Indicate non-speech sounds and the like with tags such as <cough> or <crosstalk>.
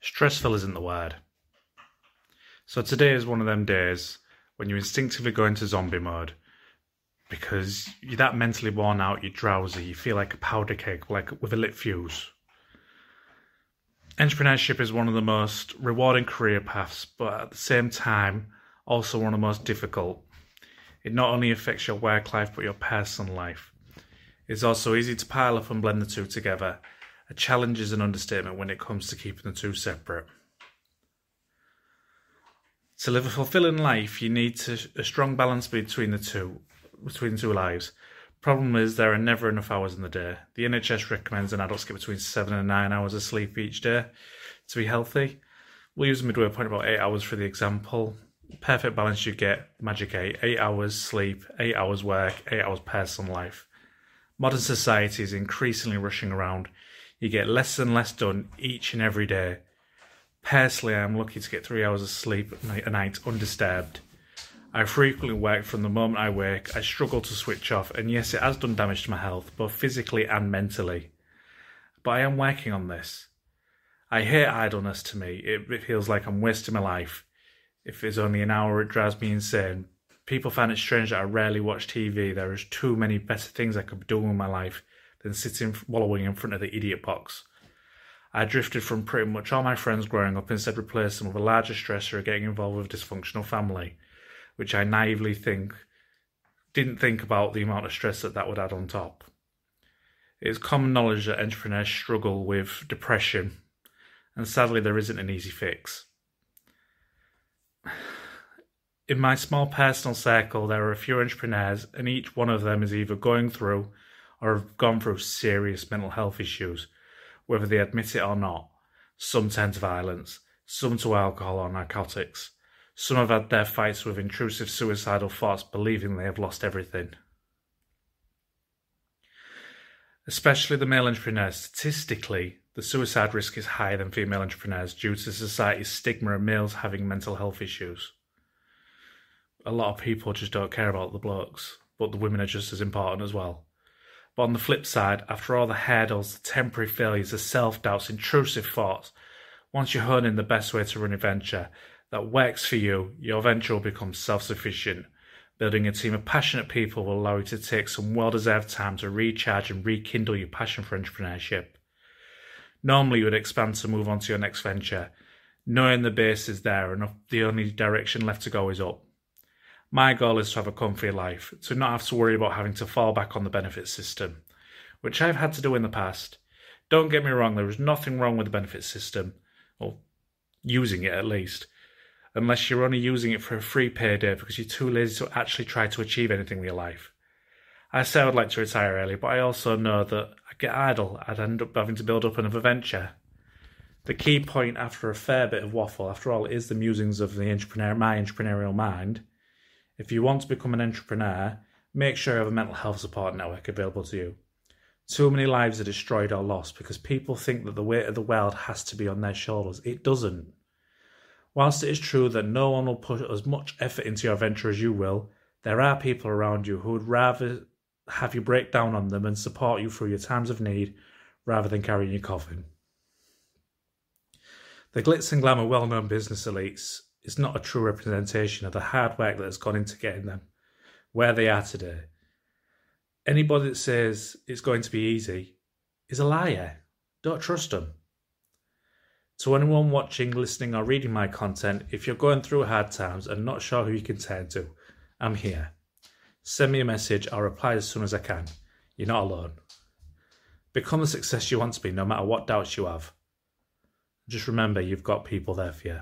Stressful isn't the word. So today is one of them days when you instinctively go into zombie mode because you're that mentally worn out, you're drowsy, you feel like a powder keg, like with a lit fuse. Entrepreneurship is one of the most rewarding career paths, but at the same time, also one of the most difficult. It not only affects your work life, but your personal life. It's also easy to pile up and blend the two together a challenge is an understatement when it comes to keeping the two separate. To live a fulfilling life, you need to, a strong balance between the two, between two lives. Problem is, there are never enough hours in the day. The NHS recommends an adult get between seven and nine hours of sleep each day to be healthy. We'll use a midway point about eight hours for the example. Perfect balance you get, magic eight. Eight hours sleep, eight hours work, eight hours personal life. Modern society is increasingly rushing around you get less and less done each and every day. Personally, I'm lucky to get three hours of sleep a night undisturbed. I frequently work from the moment I wake. I struggle to switch off, and yes, it has done damage to my health, both physically and mentally. But I am working on this. I hate idleness to me. It, it feels like I'm wasting my life. If it's only an hour, it drives me insane. People find it strange that I rarely watch TV. There is too many better things I could be doing with my life than sitting wallowing in front of the idiot box. I drifted from pretty much all my friends growing up, instead replaced them with a larger stressor of getting involved with a dysfunctional family, which I naively think didn't think about the amount of stress that that would add on top. It is common knowledge that entrepreneurs struggle with depression, and sadly, there isn't an easy fix. <sighs> In my small personal circle, there are a few entrepreneurs, and each one of them is either going through or have gone through serious mental health issues, whether they admit it or not. Some turn to violence, some to alcohol or narcotics. Some have had their fights with intrusive suicidal thoughts, believing they have lost everything. Especially the male entrepreneurs, statistically, the suicide risk is higher than female entrepreneurs due to society's stigma of males having mental health issues. A lot of people just don't care about the blokes, but the women are just as important as well. But on the flip side, after all the hurdles, the temporary failures, the self doubts, intrusive thoughts, once you hone in the best way to run a venture that works for you, your venture will become self sufficient. Building a team of passionate people will allow you to take some well deserved time to recharge and rekindle your passion for entrepreneurship. Normally, you would expand to move on to your next venture, knowing the base is there and the only direction left to go is up. My goal is to have a comfy life, to not have to worry about having to fall back on the benefit system, which I've had to do in the past. Don't get me wrong, there is nothing wrong with the benefit system, or using it at least, unless you're only using it for a free payday because you're too lazy to actually try to achieve anything with your life. I say I would like to retire early, but I also know that I get idle, I'd end up having to build up another venture. The key point after a fair bit of waffle, after all, is the musings of the entrepreneur, my entrepreneurial mind, if you want to become an entrepreneur, make sure you have a mental health support network available to you. Too many lives are destroyed or lost because people think that the weight of the world has to be on their shoulders. It doesn't. Whilst it is true that no one will put as much effort into your venture as you will, there are people around you who would rather have you break down on them and support you through your times of need rather than carrying your coffin. The glitz and glamour well known business elites is not a true representation of the hard work that has gone into getting them where they are today. Anybody that says it's going to be easy is a liar. Don't trust them. To anyone watching, listening, or reading my content, if you're going through hard times and not sure who you can turn to, I'm here. Send me a message, I'll reply as soon as I can. You're not alone. Become the success you want to be, no matter what doubts you have. Just remember, you've got people there for you.